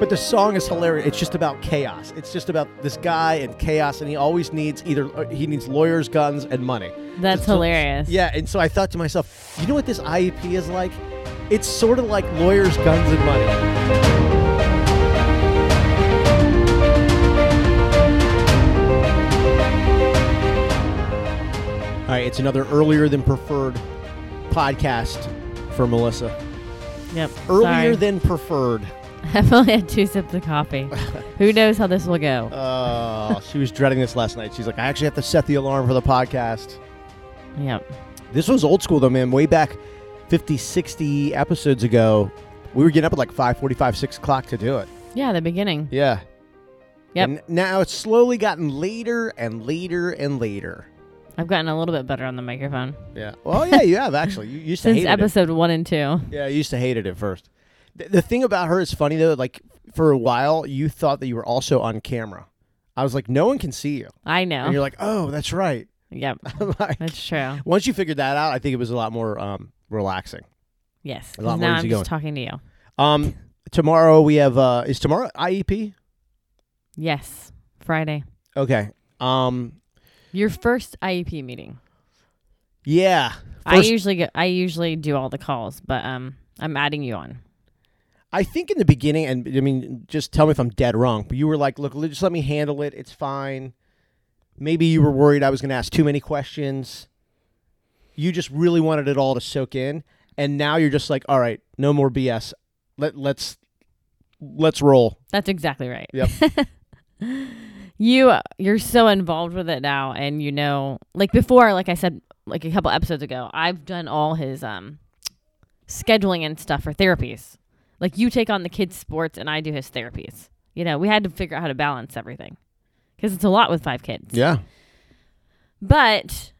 But the song is hilarious. It's just about chaos. It's just about this guy and chaos, and he always needs either uh, he needs lawyers, guns, and money. That's to- hilarious. Yeah, and so I thought to myself, you know what this IEP is like? It's sort of like lawyers, guns, and money. All right, it's another earlier than preferred podcast for Melissa. Yep. Earlier Sorry. than preferred. I've only had two sips of coffee. Who knows how this will go? Oh, she was dreading this last night. She's like, I actually have to set the alarm for the podcast. Yep. This was old school though, man. Way back 50, 60 episodes ago, we were getting up at like 5:45, 6 o'clock to do it. Yeah, the beginning. Yeah. Yep. And now it's slowly gotten later and later and later. I've gotten a little bit better on the microphone Yeah. Well, yeah, you have actually. You used to since hate it. episode one and two. Yeah, you used to hate it at first. The, thing about her is funny though. Like for a while, you thought that you were also on camera. I was like, no one can see you, I and know. you're like, oh, that's right. Yep. Like, That's true. once you figured that out, I think it was a lot more um, relaxing. Yes. A lot more now I'm just going. talking to you. Um, tomorrow we have uh, is tomorrow IEP? Yes. Friday. Okay. Um, Your first IEP meeting. yeah. I usually get I usually do all the calls, but um I'm adding you on. I think in the beginning, and I mean, just tell me if I'm dead wrong, but you were like, look, just let me handle it. It's fine. Maybe you were worried I was going to ask too many questions. You just really wanted it all to soak in, and now you're just like, all right, no more BS. Let let's let's roll. That's exactly right. Yep. you you're so involved with it now and you know like before like I said like a couple episodes ago, I've done all his um scheduling and stuff for therapies. Like you take on the kids sports and I do his therapies. You know, we had to figure out how to balance everything. Cuz it's a lot with five kids. Yeah. But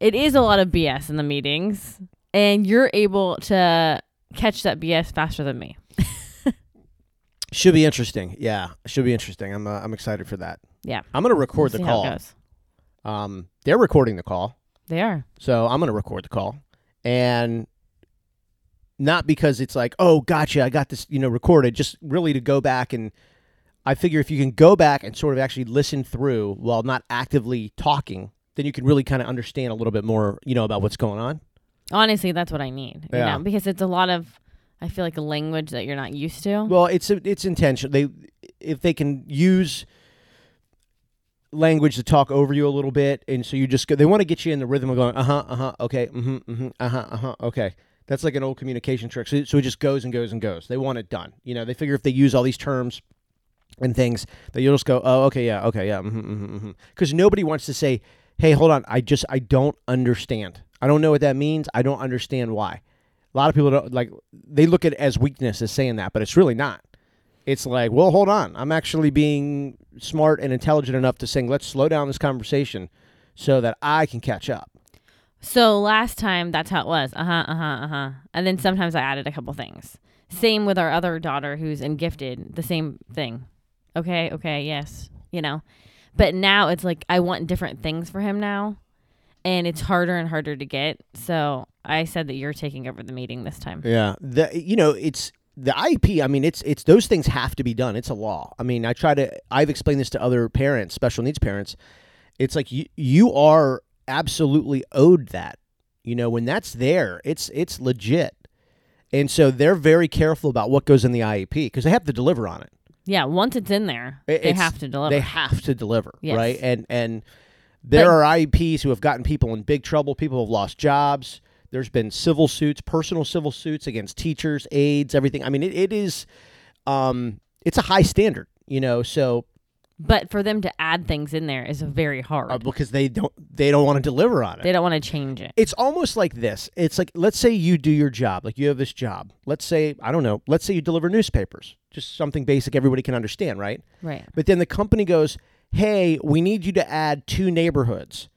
it is a lot of BS in the meetings and you're able to catch that BS faster than me. Should be interesting. Yeah, should be interesting. I'm uh, I'm excited for that. Yeah. I'm gonna record See the call. Um, they're recording the call. They are. So I'm going to record the call. And not because it's like, oh, gotcha, I got this, you know, recorded, just really to go back and I figure if you can go back and sort of actually listen through while not actively talking, then you can really kind of understand a little bit more, you know, about what's going on. Honestly, that's what I need. You Yeah. know, because it's a lot of I feel like a language that you're not used to. Well, it's it's intentional. They if they can use language to talk over you a little bit, and so you just go, they want to get you in the rhythm of going, uh huh, uh huh, okay, mm-hmm, mm-hmm, uh huh, uh huh, okay. That's like an old communication trick. So, so it just goes and goes and goes. They want it done. You know, they figure if they use all these terms and things, that you'll just go, oh, okay, yeah, okay, yeah, mm-hmm, mm-hmm, mm-hmm. Because nobody wants to say, hey, hold on, I just I don't understand. I don't know what that means. I don't understand why. A lot of people don't like they look at it as weakness as saying that, but it's really not. It's like, well, hold on. I'm actually being smart and intelligent enough to saying, let's slow down this conversation so that I can catch up. So last time that's how it was. Uh huh. Uh huh. Uh huh. And then sometimes I added a couple things. Same with our other daughter who's in gifted. The same thing. Okay. Okay. Yes. You know. But now it's like I want different things for him now, and it's harder and harder to get. So I said that you're taking over the meeting this time. Yeah, the you know it's the IEP. I mean, it's it's those things have to be done. It's a law. I mean, I try to. I've explained this to other parents, special needs parents. It's like you you are absolutely owed that. You know, when that's there, it's it's legit. And so they're very careful about what goes in the IEP because they have to deliver on it. Yeah. Once it's in there, It- they have to deliver. They have to deliver, Yes. right? And and there But- are IEPs who have gotten people in big trouble. People have lost jobs. There's been civil suits, personal civil suits against teachers, aides, everything. I mean, it, it is, um, it's a high standard, you know. So but for them to add things in there is very hard. uh, because they don't they don't want to deliver on it. they don't want to change it. it's almost like this. It's like let's say you do your job, like you have this job. Let's say I don't know. Let's say you deliver newspapers, just something basic everybody can understand, right? Right. But then the company goes, "Hey, we need you to add two neighborhoods,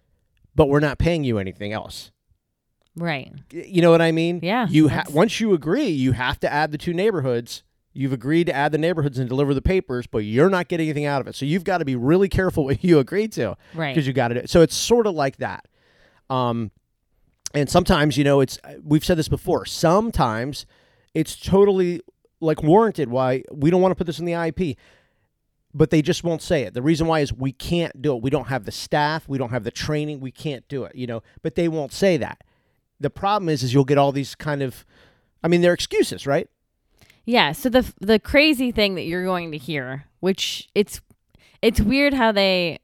but we're not paying you anything else." Right. You know what I mean? Yeah, You ha- once you agree, you have to add the two neighborhoods. You've agreed to add the neighborhoods and deliver the papers, but you're not getting anything out of it. So you've got to be really careful what you agree to Right. because you got to. So it's sort of like that. Um, and sometimes you know it's we've said this before. Sometimes it's totally like warranted why we don't want to put this in the IEP. But they just won't say it. The reason why is we can't do it. We don't have the staff, we don't have the training, we can't do it, you know. But they won't say that. The problem is is you'll get all these kind of I mean, they're excuses, right? Yeah. So the the crazy thing that you're going to hear, which it's it's weird how they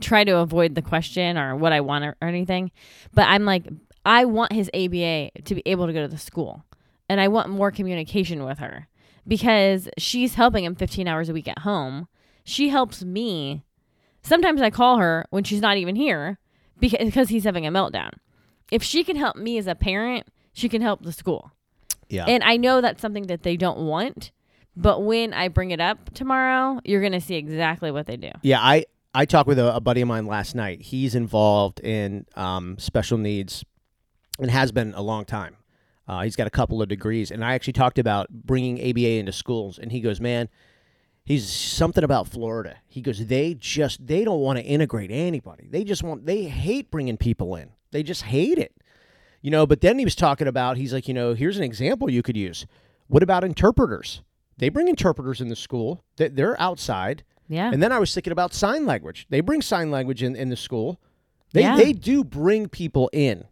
try to avoid the question or what I want or, or anything, but I'm like I want his ABA to be able to go to the school, and I want more communication with her because she's helping him 15 hours a week at home. She helps me. Sometimes I call her when she's not even here because because he's having a meltdown. If she can help me as a parent, she can help the school. Yeah. And I know that's something that they don't want, but when I bring it up tomorrow, you're going to see exactly what they do. Yeah, I I talked with a, a buddy of mine last night. He's involved in um, special needs and has been a long time. Uh, he's got a couple of degrees, and I actually talked about bringing ABA into schools, and he goes, "Man, he's something about Florida." He goes, "They just they don't want to integrate anybody. They just want they hate bringing people in. They just hate it." You know, but then he was talking about he's like, you know, here's an example you could use. What about interpreters? They bring interpreters in the school. They- They're outside. Yeah. And then I was thinking about sign language. They bring sign language in, in the school. They Yeah. they do bring people in.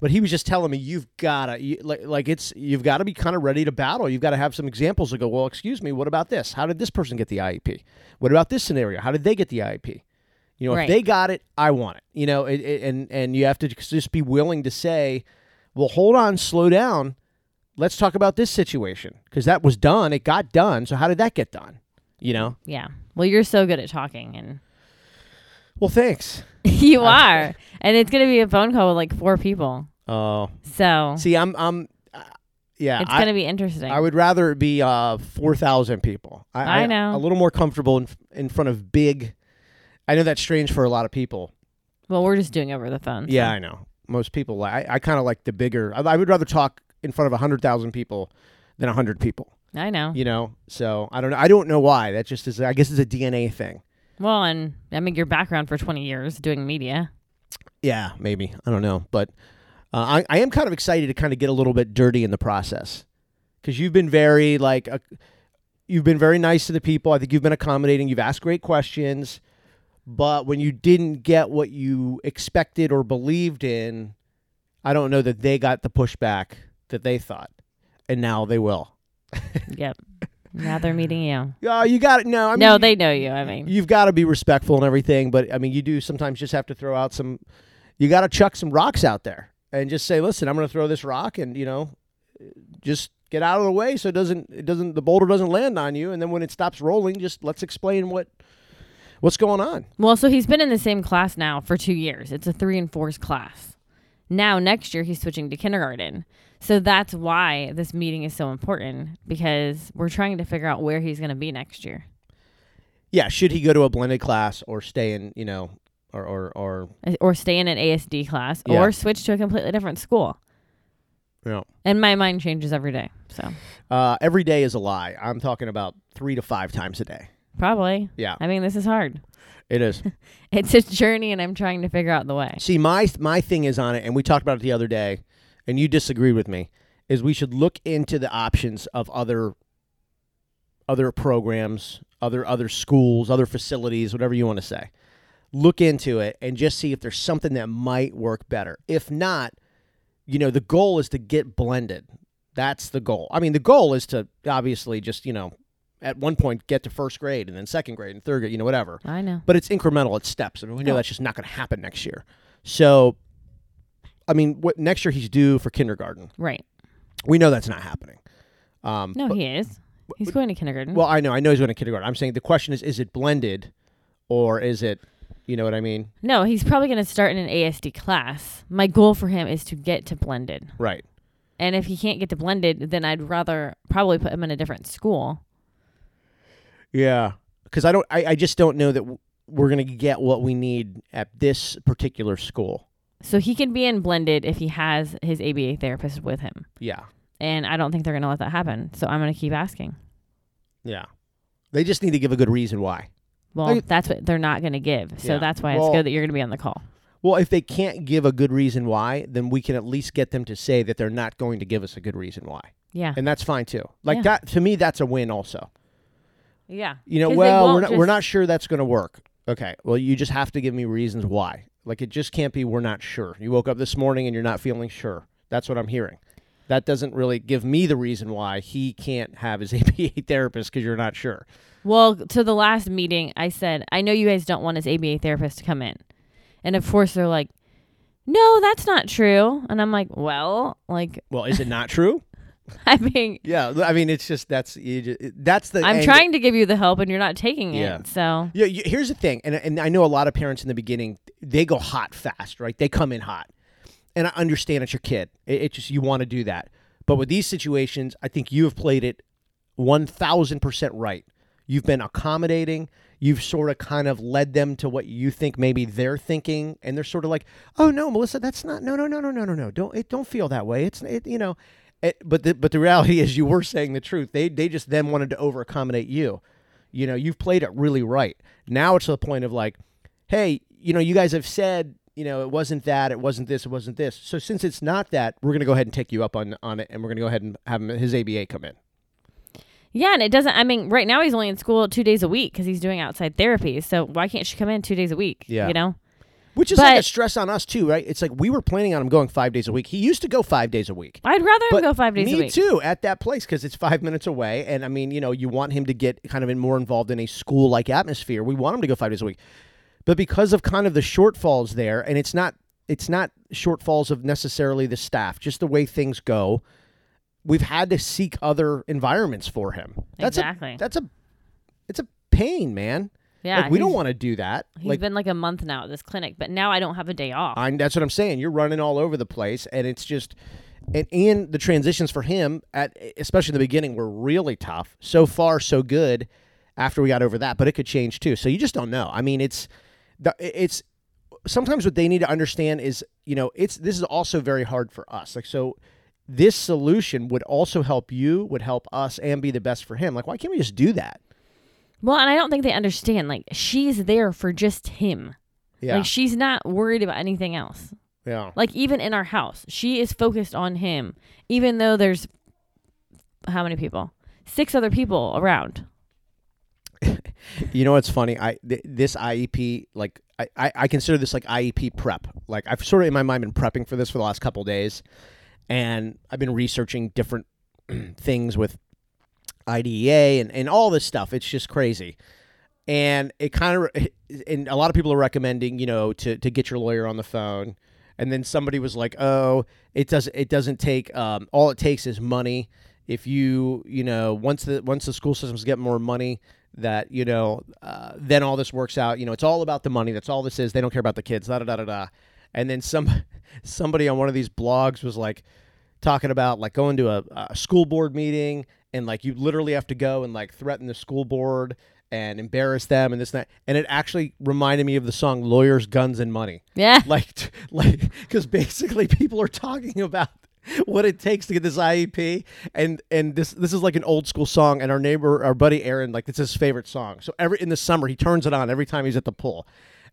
But he was just telling me you've gotta you, like like it's you've got to be kind of ready to battle. You've got to have some examples to go. Well, excuse me, what about this? How did this person get the IEP? What about this scenario? How did they get the IEP? You know, Right. if they got it, I want it. You know, it, it- and and you have to just be willing to say, well, hold on, slow down. Let's talk about this situation because that was done. It got done. So how did that get done? You know. yeah. Well, you're so good at talking and Well, thanks. you are. And it's going to be a phone call with like four people. Oh, So see, I'm, I'm, uh, yeah. it's I, going to be interesting. I would rather it be uh, four thousand people. I, I know. a little more comfortable in in front of big. I know that's strange for a lot of people. well, we're just doing over the phone. so- Yeah, I know. Most people, I, I kind of like the bigger. I, I would rather talk in front of a hundred thousand people than a hundred people. I know. You know, so I don't know. I don't know why. That just is. I guess it's a DNA thing. Well, and I mean, your background for 20 years doing media. Yeah, maybe. I don't know, but uh, I, I am kind of excited to kind of get a little bit dirty in the process because you've been very like uh, you've been very nice to the people. I think you've been accommodating. You've asked great questions, but when you didn't get what you expected or believed in, I don't know that they got the pushback that they thought, and now they will. Yep. now they're meeting you. Yeah, you got it. No, I mean, no, they know you. I mean, you've got to be respectful and everything, but I mean, you do sometimes just have to throw out some. You got to chuck some rocks out there and just say, "Listen, I'm going to throw this rock, and you know, just get out of the way so it doesn't it doesn't the boulder doesn't land on you, and then when it stops rolling, just let's explain what what's going on." well, so he's been in the same class now for two years. It's a three and fours class. Now, next year, he's switching to kindergarten. So that's why this meeting is so important because we're trying to figure out where he's going to be next year. Yeah, should he go to a blended class or stay in, you know, or or or Uh, Or stay in an ASD class Yeah. or switch to a completely different school. Yeah. And my mind changes every day. So uh, every day is a lie. I'm talking about three to five times a day. Probably. Yeah, I mean, this is hard. it is. It's a journey, and I'm trying to figure out the way. See, my my thing is on it, and we talked about it the other day, and you disagreed with me. Is we should look into the options of other other programs, other other schools, other facilities, whatever you want to say. Look into it and just see if there's something that might work better. If not, you know, the goal is to get blended. That's the goal. I mean, the goal is to obviously just you know, at one point get to first grade and then second grade and third grade, you know, whatever I know. but it's incremental. It's steps. I mean, we know Yeah. that's just not going to happen next year. So, I mean, what next year he's due for kindergarten. Right. We know that's not happening. Um, No, but- he is. He's going to kindergarten. well, I know, I know he's going to kindergarten. I'm saying the question is, is it blended, or is it, you know what I mean? no, he's probably going to start in an ASD class. My goal for him is to get to blended. Right. And if he can't get to blended, then I'd rather probably put him in a different school. Yeah. Because I don't, I, I just don't know that w- we're going to get what we need at this particular school. So he can be in blended if he has his ABA therapist with him. Yeah. And I don't think they're going to let that happen. So I'm going to keep asking. Yeah. They just need to give a good reason why. Well, Like- that's what they're not going to give. So Yeah. that's why Well- it's good that you're going to be on the call. Well, if they can't give a good reason why, then we can at least get them to say that they're not going to give us a good reason why. Yeah. and that's fine too. Like Yeah. that to me, that's a win also. Yeah. You know, well, we're not, we're not sure that's going to work. Okay, well, you just have to give me reasons why. Like it just can't be we're not sure. You woke up this morning and you're not feeling sure. That's what I'm hearing. That doesn't really give me the reason why he can't have his ABA therapist because you're not sure. Well, to the last meeting, I said, I know you guys don't want his ABA therapist to come in. And of course, they're like, no, that's not true. And I'm like, well, like, Well, is it not true? I mean, Yeah, I mean, it's just that's you just, that's the. I'm angle. trying to give you the help and you're not taking it. Yeah. So, Yeah, you, here's the thing, and and I know a lot of parents in the beginning they go hot fast, right? They come in hot, and I understand it's your kid. It, it just you want to do that, but with these situations, I think you have played it one thousand percent right. You've been accommodating. You've sort of kind of led them to what you think maybe they're thinking, and they're sort of like, "Oh no, Melissa, that's not. No, no, no, no, no, no, no. Don't it, don't feel that way. It's it, you know." It, but the but the reality is, you were saying the truth. They they just then wanted to over accommodate you. You know, you've played it really right. Now it's to the point of like, hey, you know, you guys have said, you know, it wasn't that, it wasn't this, it wasn't this. So since it's not that, we're gonna go ahead and take you up on on it, and we're gonna go ahead and have him, his ABA come in. yeah. And it doesn't, I mean, right now he's only in school two days a week because he's doing outside therapy. So, why can't she come in two days a week? Yeah. You know? Which is like a stress on us too, right? It's like we were planning on him going five days a week. He used to go five days a week. I'd rather him go five days a week. Me too at that place because it's five minutes away, and I mean, you know, you want him to get kind of in more involved in a school-like atmosphere. We want him to go five days a week, but because of kind of the shortfalls there, and it's not it's not shortfalls of necessarily the staff, just the way things go. We've had to seek other environments for him. That's Exactly. a that's a it's a pain, man. Yeah. like we don't want to do that. He's Like been like a month now at this clinic, but now I don't have a day off. I'm, that's what I'm saying. You're running all over the place, and it's just, and, and the transitions for him at especially in the beginning were really tough. So far, so good. After we got over that, but it could change too. So you just don't know. I mean, it's, the, it's sometimes what they need to understand is, you know, it's this is also very hard for us. Like so. This solution would also help you, would help us, and be the best for him. Like, why can't we just do that? Well, and I don't think they understand. Like, she's there for just him. Yeah, Like, she's not worried about anything else. yeah. Like, even in our house, she is focused on him, even though there's how many people? Six other people around. You know what's funny? I th- this IEP like I, I I consider this like IEP prep. Like I've sort of in my mind been prepping for this for the last couple of days, and I've been researching different things with IDEA and and all this stuff. It's just crazy, and it kind of and a lot of people are recommending you know to to get your lawyer on the phone, and then somebody was like, oh, it doesn't it doesn't take um all it takes is money. If you you know once the once the school systems get more money that you know uh, then all this works out. You know it's all about the money. That's all this is. They don't care about the kids. Da da da da da. And then some somebody on one of these blogs was like talking about like going to a, a school board meeting and like you literally have to go and like threaten the school board and embarrass them and this and that. And it actually reminded me of the song lawyers guns and money. Yeah. like like because basically people are talking about what it takes to get this IEP and and this this is like an old school song. And our neighbor our buddy Aaron like it's his favorite song. So every in the summer he turns it on every time he's at the pool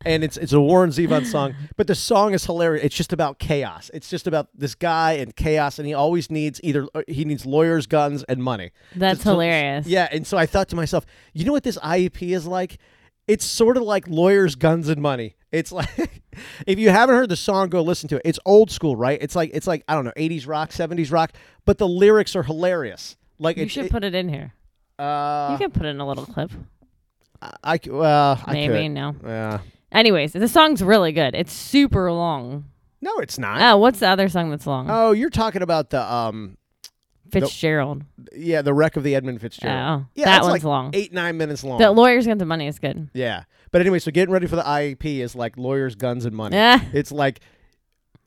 and it's it's a Warren Zevon song but the song is hilarious it's just about chaos it's just about this guy and chaos and he always needs either uh, he needs lawyers guns and money That's So- hilarious. yeah and so I thought to myself you know what this IEP is like it's sort of like lawyers guns and money it's like if you haven't heard the song go listen to it it's old school right it's like it's like i don't know 80s rock 70s rock but the lyrics are hilarious like You should it- put it in here. uh you can put it in a little clip. i i Maybe, could. no. yeah Anyways, the song's really good. It's super long. no it's not Oh, what's the other song that's long? oh you're talking about the um Fitzgerald. yeah the wreck of the edmund fitzgerald Oh, yeah that one's like long. eight nine minutes long The Lawyers Got the Money is good. yeah but anyway so getting ready for the iep is like lawyers guns and money Yeah. it's like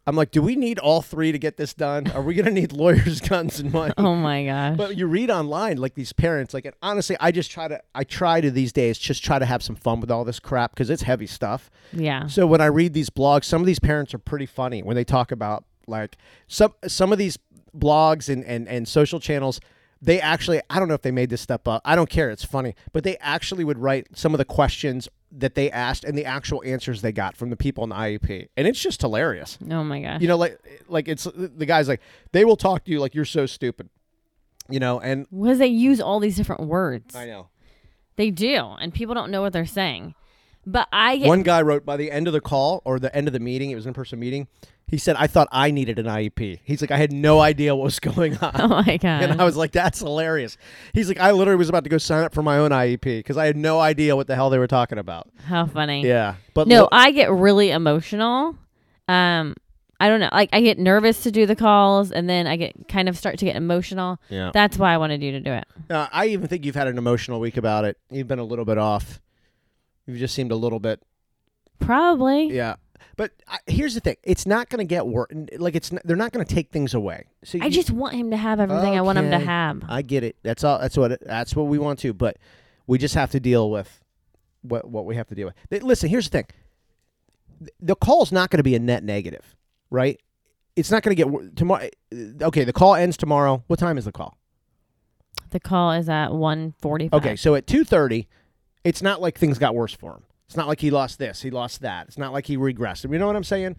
i'm like do we need all three to get this done are we gonna need lawyers guns and money Oh my gosh. But you read online, like these parents, like, and honestly, I just try to, I try to these days just try to have some fun with all this crap because it's heavy stuff. yeah. So when I read these blogs, some of these parents are pretty funny when they talk about like some some of these blogs and and and social channels. They actually, I don't know if they made this stuff up. I don't care. It's funny, but they actually would write some of the questions that they asked and the actual answers they got from the people in the IEP, and it's just hilarious. Oh my gosh. You know, like like it's the guy's like they will talk to you like you're so stupid. You know, and Because they use all these different words. I know. They do, and people don't know what they're saying. But I get One guy wrote by the end of the call or the end of the meeting, it was an in-person meeting. He said, "I thought I needed an IEP." He's like, "I had no idea what was going on." Oh my god. And I was like, "That's hilarious." He's like, "I literally was about to go sign up for my own IEP because I had no idea what the hell they were talking about." How funny. Yeah, but No, lo- I get really emotional. Um, I don't know. Like I get nervous to do the calls, and then I get kind of start to get emotional. yeah. That's why I wanted you to do it. Uh, I even think you've had an emotional week about it. You've been a little bit off. You've just seemed a little bit, Probably. yeah. But I, here's the thing: it's not going to get worse. Like it's, n- they're not going to take things away. So I just want him to have everything I want him to Okay. have. I get it. That's all. That's what. It, that's what we want to. But we just have to deal with what what we have to deal with. Th- Listen, here's the thing. Th- The call's not going to be a net negative, right? It's not going to get tomorrow. Eh, okay, the call ends tomorrow. What time is the call? The call is at one forty five. Okay, so at two thirty, it's not like things got worse for him. It's not like he lost this, he lost that. It's not like he regressed. You know what I'm saying?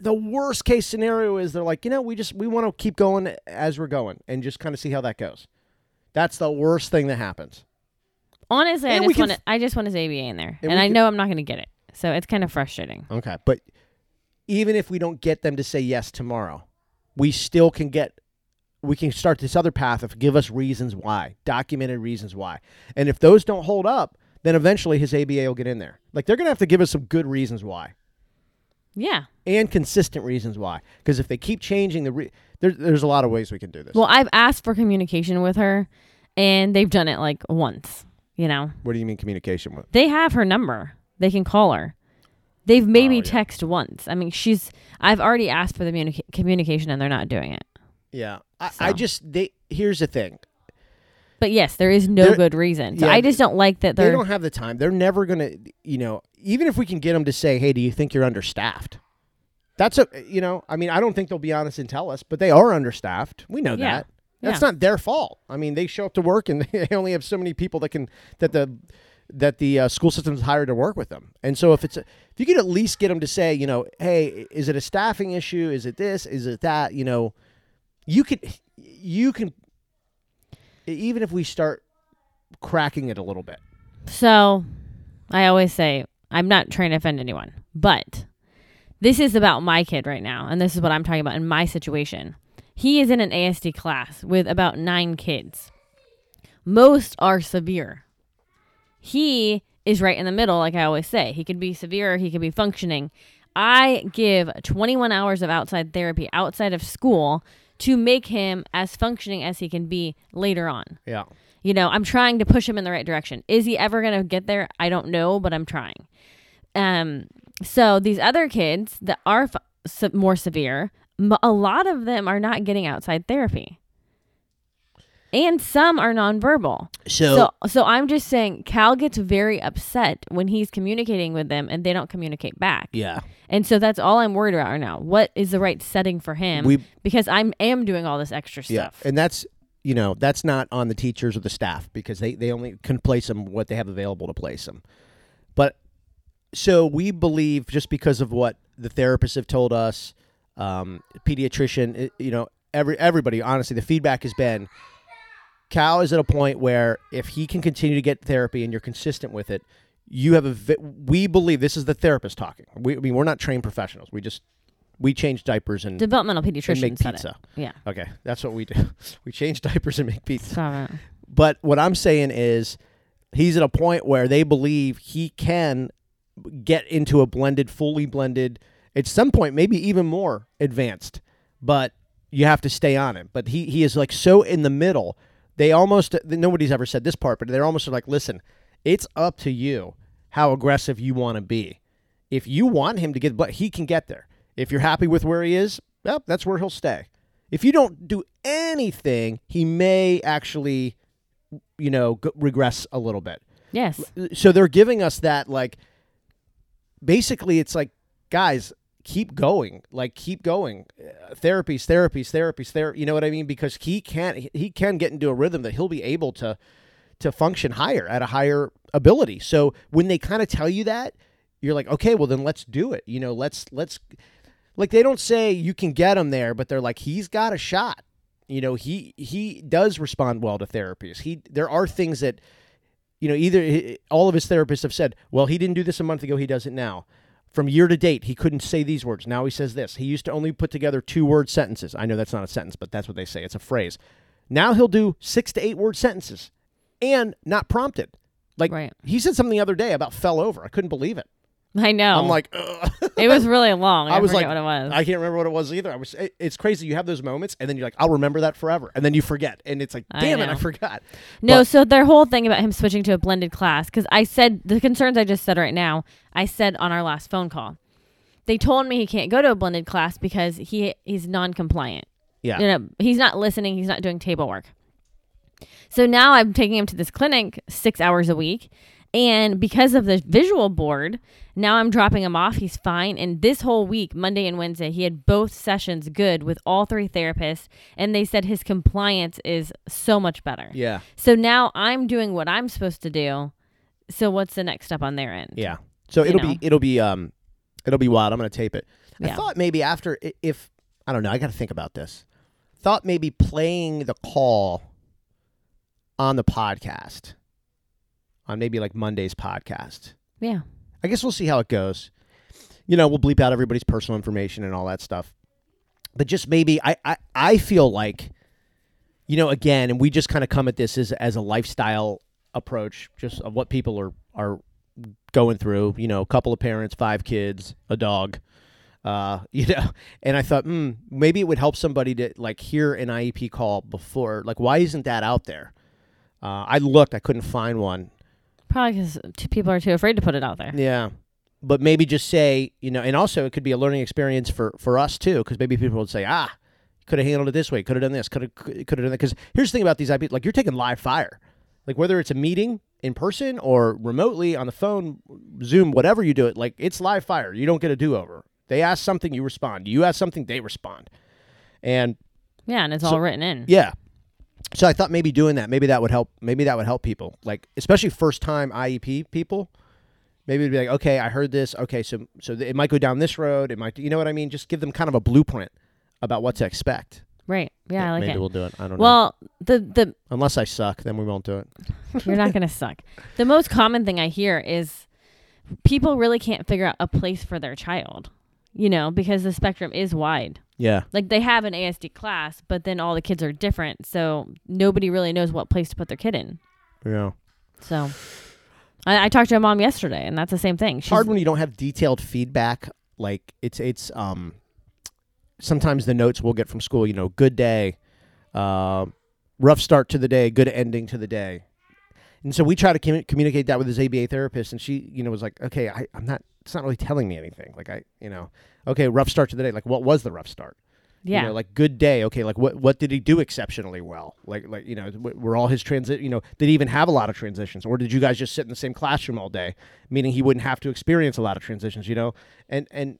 The worst case scenario is they're like, you know, we just we want to keep going as we're going and just kind of see how that goes. That's the worst thing that happens. Honestly, I And we just want I just want his ABA in there, And and I can- know I'm not going to get it. So it's kind of frustrating. Okay, but even if we don't get them to say yes tomorrow, we still can get we can start this other path of give us reasons why, documented reasons why. And if those don't hold up, then eventually his ABA will get in there. Like they're going to have to give us some good reasons why. Yeah. and consistent reasons why. Because if they keep changing the, re- there, there's a lot of ways we can do this. Well, I've asked for communication with her, and they've done it like once. You know, what do you mean communication with? they have her number. They can call her. They've maybe Oh, yeah. text once. I mean, she's. I've already asked for the communica- communication, and they're not doing it. Yeah, I, I just they. Here's the thing: But yes, there is no They're- good reason. So yeah, I just don't like that they don't have the time. They're never gonna, you know, even if we can get them to say, "Hey, do you think you're understaffed?" That's a, you know, I mean, I don't think they'll be honest and tell us, but they are understaffed. We know Yeah. that. That's Yeah. not their fault. I mean, they show up to work and they only have so many people that can that the that the uh, school system's hired to work with them. And so if it's a, if you could at least get them to say, you know, hey, is it a staffing issue? Is it this? Is it that? You know, you could you can even if we start cracking it a little bit. So, I always say I'm not trying to offend anyone, but this is about my kid right now, and this is what I'm talking about in my situation. He is in an ASD class with about nine kids. Most are severe. He is right in the middle, like I always say. He could be severe, he could be functioning. I give 21 hours of outside therapy outside of school to make him as functioning as he can be later on. Yeah. You know, I'm trying to push him in the right direction. Is he ever going to get there? I don't know, but I'm trying. Um, so these other kids that are f- more severe, a lot of them are not getting outside therapy, and some are nonverbal. So, So, so I'm just saying, Cal gets very upset when he's communicating with them and they don't communicate back. yeah, And so that's all I'm worried about right now. What is the right setting for him? we because I'm am doing all this extra yeah, stuff. and that's you know that's not on the teachers or the staff because they they only can place them what they have available to place them. But so we believe just because of what the therapists have told us, um, pediatrician, you know, every everybody. Honestly, the feedback has been. Cal is at a point where if he can continue to get therapy and you're consistent with it, you have a. Vi- we believe this is the therapist talking. We, I mean, we're not trained professionals. We just we change diapers and, Developmental and pediatrician make pizza. it. Yeah. Okay, that's what we do. We change diapers and make pizza. Stop it. But what I'm saying is, he's at a point where they believe he can get into a blended, fully blended. At some point, maybe even more advanced. But you have to stay on it. But he he is like so in the middle. They almost nobody's ever said this part, but they're almost like, listen, it's up to you how aggressive you want to be. If you want him to get, but he can get there. If you're happy with where he is, well, that's where he'll stay. If you don't do anything, he may actually, you know, g- regress a little bit. Yes. So they're giving us that, like, basically, it's like, guys, keep going, like, keep going. Uh, therapies, therapies, therapies, therapy. You know what I mean? Because he can't, he can get into a rhythm that he'll be able to, to function higher at a higher ability. So when they kind of tell you that, you're like, okay, well then let's do it. You know, let's let's like they don't say you can get him there, but they're like he's got a shot. you know, he he does respond well to therapies. He there are things that you know, either all of his therapists have said, well, he didn't do this a month ago, he does it now. From year to date, he couldn't say these words. Now he says this. He used to only put together two word sentences. I know that's not a sentence, but that's what they say. It's a phrase. Now he'll do six to eight word sentences and not prompted. Like Right. he said something the other day about fell over. I couldn't believe it. I know. I'm like, Ugh. it was really long. I, I was like, what it was. I can't remember what it was either. I was. It, it's crazy. You have those moments, and then you're like, I'll remember that forever, and then you forget, and it's like, I damn it, I forgot. No, But- so their whole thing about him switching to a blended class, because I said the concerns I just said right now, I said on our last phone call. They told me he can't go to a blended class because he he's non-compliant. Yeah. You know, he's not listening. He's not doing table work. So now I'm taking him to this clinic six hours a week. And because of the visual board, now I'm dropping him off. He's fine. And this whole week, Monday and Wednesday, he had both sessions good with all three therapists. And they said his compliance is so much better. Yeah. So now I'm doing what I'm supposed to do. So what's the next step on their end? Yeah. So You it'll know. be it'll be um it'll be wild. I'm gonna tape it. I thought maybe after if I don't know. I got to think about this. Thought maybe playing the call on the podcast on maybe like Monday's podcast. Yeah. I guess we'll see how it goes. You know, we'll bleep out everybody's personal information and all that stuff. But just maybe I I, I feel like you know, again, and we just kind of come at this as as a lifestyle approach, just of what people are are going through. You know, a couple of parents, five kids, a dog. Uh, you know, and I thought, hmm, maybe it would help somebody to like hear an IEP call before. Like, why isn't that out there? Uh, I looked, I couldn't find one. Probably because people are too afraid to put it out there. Yeah. But maybe just say, you know, and also it could be a learning experience for for us too, because maybe people would say, ah, could have handled it this way, could have done this, could have could have done that. Because here's the thing about these IP, like you're taking live fire, like whether it's a meeting in person or remotely on the phone, Zoom, whatever you do it, like it's live fire. You don't get a do over. They ask something, you respond. You ask something, they respond. And Yeah, and it's So- all written in. yeah. So I thought maybe doing that, maybe that would help. Maybe that would help people, like especially first time IEP people. Maybe it'd be like, okay, I heard this. Okay, so so it might go down this road. It might, you know what I mean? Just give them kind of a blueprint about what to expect. Right. Yeah, I like maybe it. we'll do it. I don't know. Well, the the Unless I suck, then we won't do it. you're not gonna suck. The most common thing I hear is people really can't figure out a place for their child. You know, because the spectrum is wide. Yeah, Like they have an ASD class, but then all the kids are different, so nobody really knows what place to put their kid in. yeah. So, I, I talked to a mom yesterday, and that's the same thing. She's, hard when you don't have detailed feedback. Like it's it's um sometimes the notes we'll get from school, you know, good day, uh, rough start to the day, good ending to the day. And so we try to commu- communicate that with his ABA therapist, and she, you know, was like, "Okay, I, I'm not. It's not really telling me anything. Like I, you know, okay, rough start to the day. Like what was the rough start? yeah, You know, like good day. Okay, like what what did he do exceptionally well? Like like you know, were all his transit? You know, did he even have a lot of transitions, or did you guys just sit in the same classroom all day, meaning he wouldn't have to experience a lot of transitions? You know, and and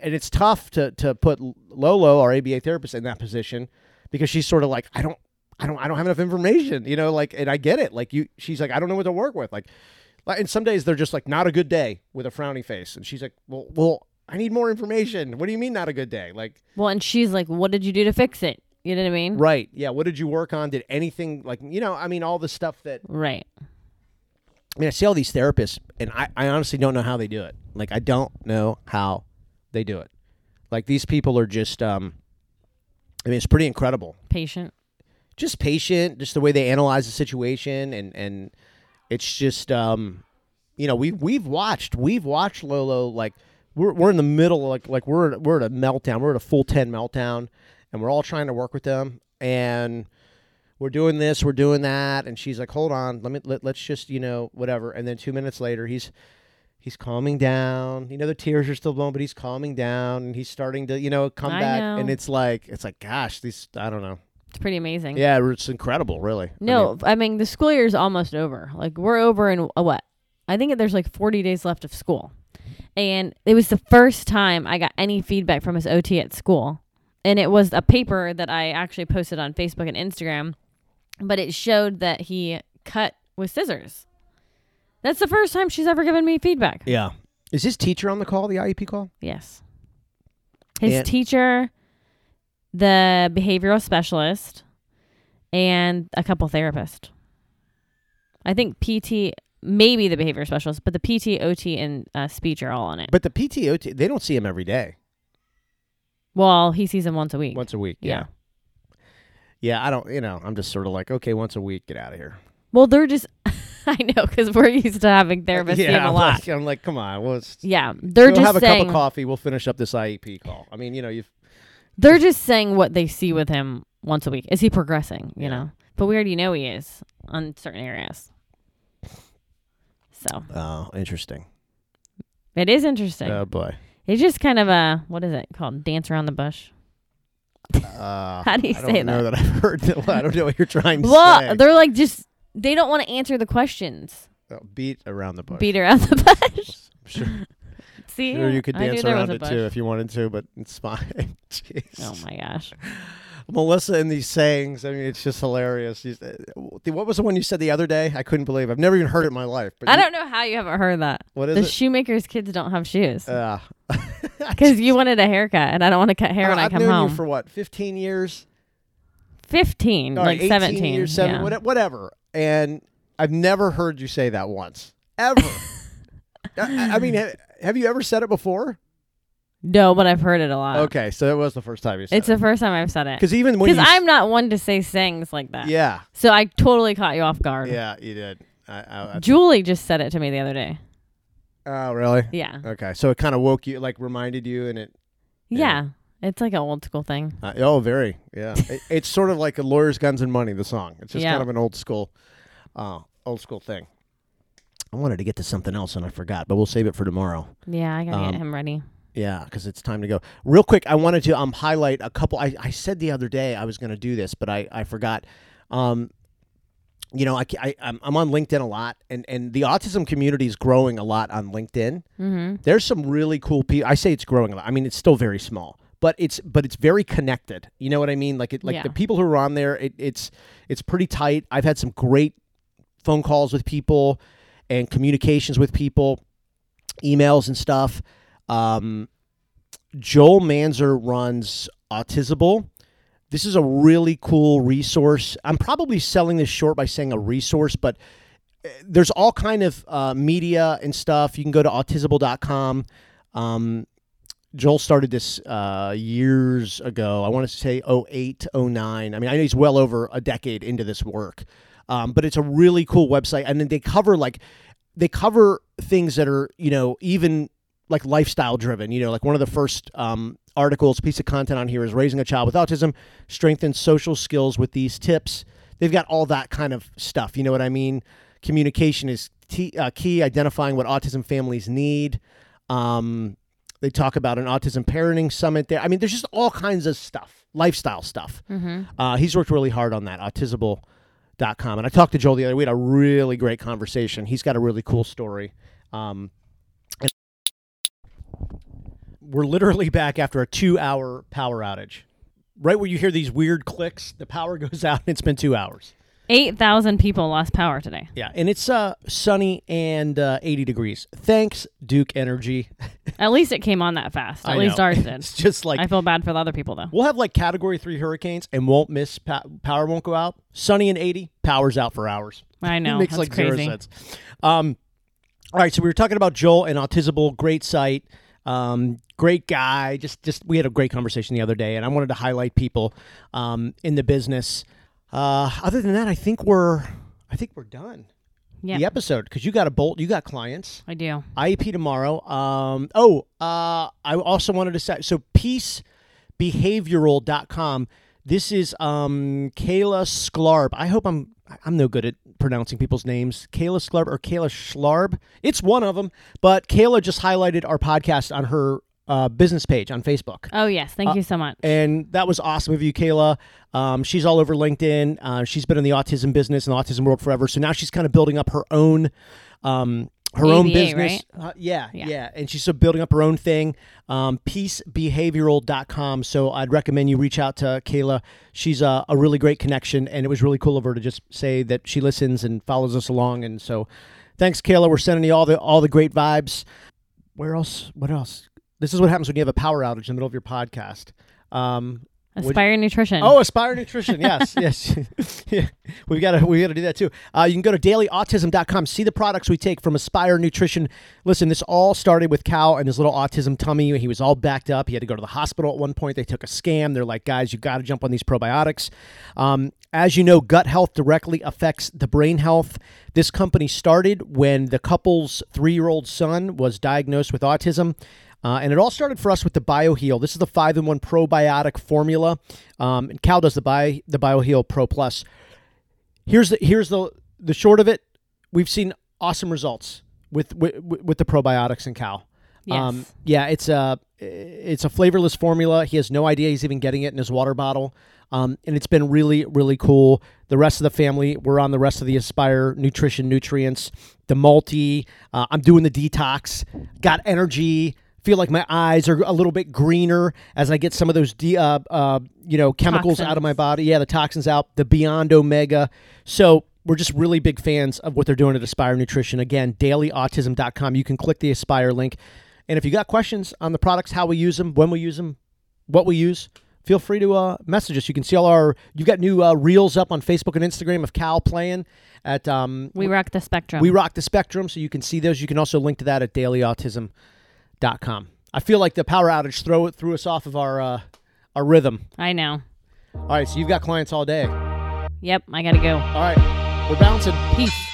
and it's tough to to put Lolo, our ABA therapist, in that position because she's sort of like, I don't. I don't I don't have enough information, you know, like and I get it. Like you she's like, I don't know what to work with. Like like and some days they're just like not a good day with a frowny face. And she's like, Well well, I need more information. What do you mean not a good day? Like well, and she's like, "What did you do to fix it?" You know what I mean? Right. Yeah. What did you work on? Did anything like you know? I mean, all the stuff that Right. I mean, I see all these therapists, and I, I honestly don't know how they do it. Like, I don't know how they do it. Like these people are just, um, I mean, it's pretty incredible. Patient. Just patient, just the way they analyze the situation, and and it's just, um, you know, we we've watched, we've watched Lolo like we're we're in the middle, like like we're we're at a meltdown, we're at a full ten meltdown, and we're all trying to work with them, and we're doing this, we're doing that, and she's like, "Hold on, let me let, let's just you know whatever." And then two minutes later, he's he's calming down. You know, the tears are still blowing, but he's calming down, and he's starting to you know come I back. know. And it's like it's like, gosh, these I don't know. It's pretty amazing. Yeah, it's incredible, really. I No, mean, I mean, the school year is almost over. Like we're over in a what? I think there's like 40 days left of school. And it was the first time I got any feedback from his OT at school. And it was a paper that I actually posted on Facebook and Instagram, but it showed that he cut with scissors. That's the first time she's ever given me feedback. yeah. Is his teacher on the call? The IEP call? Yes. His And- teacher the behavioral specialist, and a couple therapists. I think PT, maybe the behavior specialist, but the PT, OT, and uh, speech are all on it. But the PTOT, they don't see him every day. Well, he sees him once a week. Once a week. Yeah. Yeah. Yeah, I don't, you know, I'm just sort of like, okay, once a week, get out of here. Well, they're just, I know, because we're used to having therapists see him yeah, a I'm lot. like, I'm like, come on. Well, yeah, they're we'll just have a saying cup of coffee. We'll finish up this IEP call. I mean, you know, you've, they're just saying what they see with him once a week. Is he progressing? You Yeah. know, but we already know he is on certain areas. So oh, interesting. it is interesting. Oh, boy. it's just kind of a what is it called? Dance around the bush. Uh, How do you I say don't know that I've heard that. I don't know what you're trying to Well, say. they're like just they don't want to answer the questions. Oh, beat around the bush. Beat around the bush. Sure, See, sure you could I knew dance there around a it bush. too if you wanted to, but it's fine. Jeez. Oh my gosh. Melissa and these sayings. I mean, it's just hilarious. Uh, What was the one you said the other day? I couldn't believe. I've never even heard it in my life. But I you- don't know how you haven't heard that. What is The it? shoemaker's kids don't have shoes Uh, because you wanted a haircut, and I don't want to cut hair when I I've come known home. you for what, 15 years? Fifteen, right, like 18 seventeen, years, seven, yeah. whatever. And I've never heard you say that once, ever. I, I mean, ha- have you ever said it before? No, but I've heard it a lot. Okay, so it was the first time you said it. It's the first time I've said it. Because even when Because you, s- I'm not one to say things like that. yeah, So I totally caught you off guard. yeah, you did. I, I, I, Julie just said it to me the other day. oh, really? Yeah. Okay, so it kind of woke you, like reminded you, and it. Yeah. Yeah. It's like an old school thing. Uh, oh, very. Yeah, it, it's sort of like a lawyer's guns and money. The song. It's just Yeah. kind of an old school, uh, old school thing. I wanted to get to something else and I forgot, but we'll save it for tomorrow. Yeah, I gotta Um, get him ready. Yeah, because it's time to go. Real quick, I wanted to um highlight a couple. I, I said the other day I was going to do this, but I, I forgot. Um, you know, I I I'm I'm on LinkedIn a lot, and and the autism community is growing a lot on LinkedIn. Mm-hmm. There's some really cool people. I say it's growing a lot. I mean, it's still very small, but it's but it's very connected. You know what I mean? Like it, like Yeah. the people who are on there, it, it's it's pretty tight. I've had some great phone calls with people and communications with people, emails and stuff. Um, Joel Manzer runs Autisable. This is a really cool resource. I'm probably selling this short by saying a resource, but uh, there's all kind of uh, media and stuff. You can go to autisable.com. Um, Joel started this uh, years ago. I want to say 08, 09. I mean, I know he's well over a decade into this work, um, but it's a really cool website. And then they cover like they cover things that are you know even like lifestyle driven. You know, like one of the first um, articles, piece of content on here is raising a child with autism, strengthen social skills with these tips. They've got all that kind of stuff. You know what I mean? Communication is t- uh, key. Identifying what autism families need. Um, they talk about an autism parenting summit there. I mean, there's just all kinds of stuff, lifestyle stuff. Mm-hmm. Uh, he's worked really hard on that, autisable.com. And I talked to Joel the other We had a really great conversation. He's got a really cool story. Um, we're literally back after a two hour power outage. Right where you hear these weird clicks, the power goes out and it's been two hours. Eight thousand people lost power today. Yeah. And it's uh, sunny and uh, 80 degrees. Thanks, Duke Energy. At least it came on that fast. At I least know. ours did. It's just like I feel bad for the other people though. We'll have like category three hurricanes and won't miss pa- power won't go out. Sunny and 80, power's out for hours. I know. it makes That's like crazy. zero sense. Um, all right, so we were talking about Joel and Autisable, great site, um, great guy. Just, just we had a great conversation the other day, and I wanted to highlight people um, in the business. Uh, other than that, I think we're, I think we're done. Yeah, The episode because you got a bolt, you got clients. I do. IEP tomorrow. Um, oh, uh, I also wanted to say so peacebehavioral.com. This is um, Kayla Sklarb. I hope I'm I'm no good at pronouncing people's names. Kayla Sklarb or Kayla Schlarb. It's one of them. But Kayla just highlighted our podcast on her uh, business page on Facebook. Oh yes, thank Uh, you so much. And that was awesome of you, Kayla. Um, she's all over LinkedIn. Uh, she's been in the autism business and the autism world forever. So now she's kind of building up her own, um, her own ABA, business. Uh, yeah, Yeah. yeah, And she's still building up her own thing. Um, peacebehavioral.com. So I'd recommend you reach out to Kayla. She's a, a really great connection, and it was really cool of her to just say that she listens and follows us along. And so, thanks, Kayla. We're sending you all the all the great vibes. Where else? What else? This is what happens when you have a power outage in the middle of your podcast. Um, Aspire Nutrition. Oh, Aspire Nutrition. Yes, yes. yeah. We got to we got to do that too. Uh, you can go to dailyautism.com. See the products we take from Aspire Nutrition. Listen, this all started with Cal and his little autism tummy. He was all backed up. He had to go to the hospital at one point. They took a scan. They're like, guys, you got to jump on these probiotics. Um, as you know, gut health directly affects the brain health. This company started when the couple's three-year-old son was diagnosed with autism. Uh, and it all started for us with the BioHeal. This is the five in one probiotic formula. Um, and Cal does the Bio, the BioHeal Pro Plus. Here's the here's the the short of it. We've seen awesome results with with, with the probiotics in Cal. Um, Yes. yeah, it's a it's a flavorless formula. He has no idea he's even getting it in his water bottle. Um, and it's been really, really cool. The rest of the family, we're on the rest of the Aspire nutrition nutrients, the multi. Uh, I'm doing the detox. Got energy. Feel like my eyes are a little bit greener as I get some of those, de- uh, uh, you know, chemicals out of my body. Yeah, the toxins out. The Beyond Omega. So we're just really big fans of what they're doing at Aspire Nutrition. Again, dailyautism.com. You can click the Aspire link. And if you got questions on the products, how we use them, when we use them, what we use, feel free to uh, message us. You can see all our. You've got new uh, reels up on Facebook and Instagram of Cal playing at. Um, We rock the spectrum. we rock the spectrum, so you can see those. You can also link to that at dailyautism.com. I feel like the power outage throw threw us off of our uh, our rhythm. I know. All right, so you've got clients all day. Yep, I gotta go. All right, we're bouncing. Peace.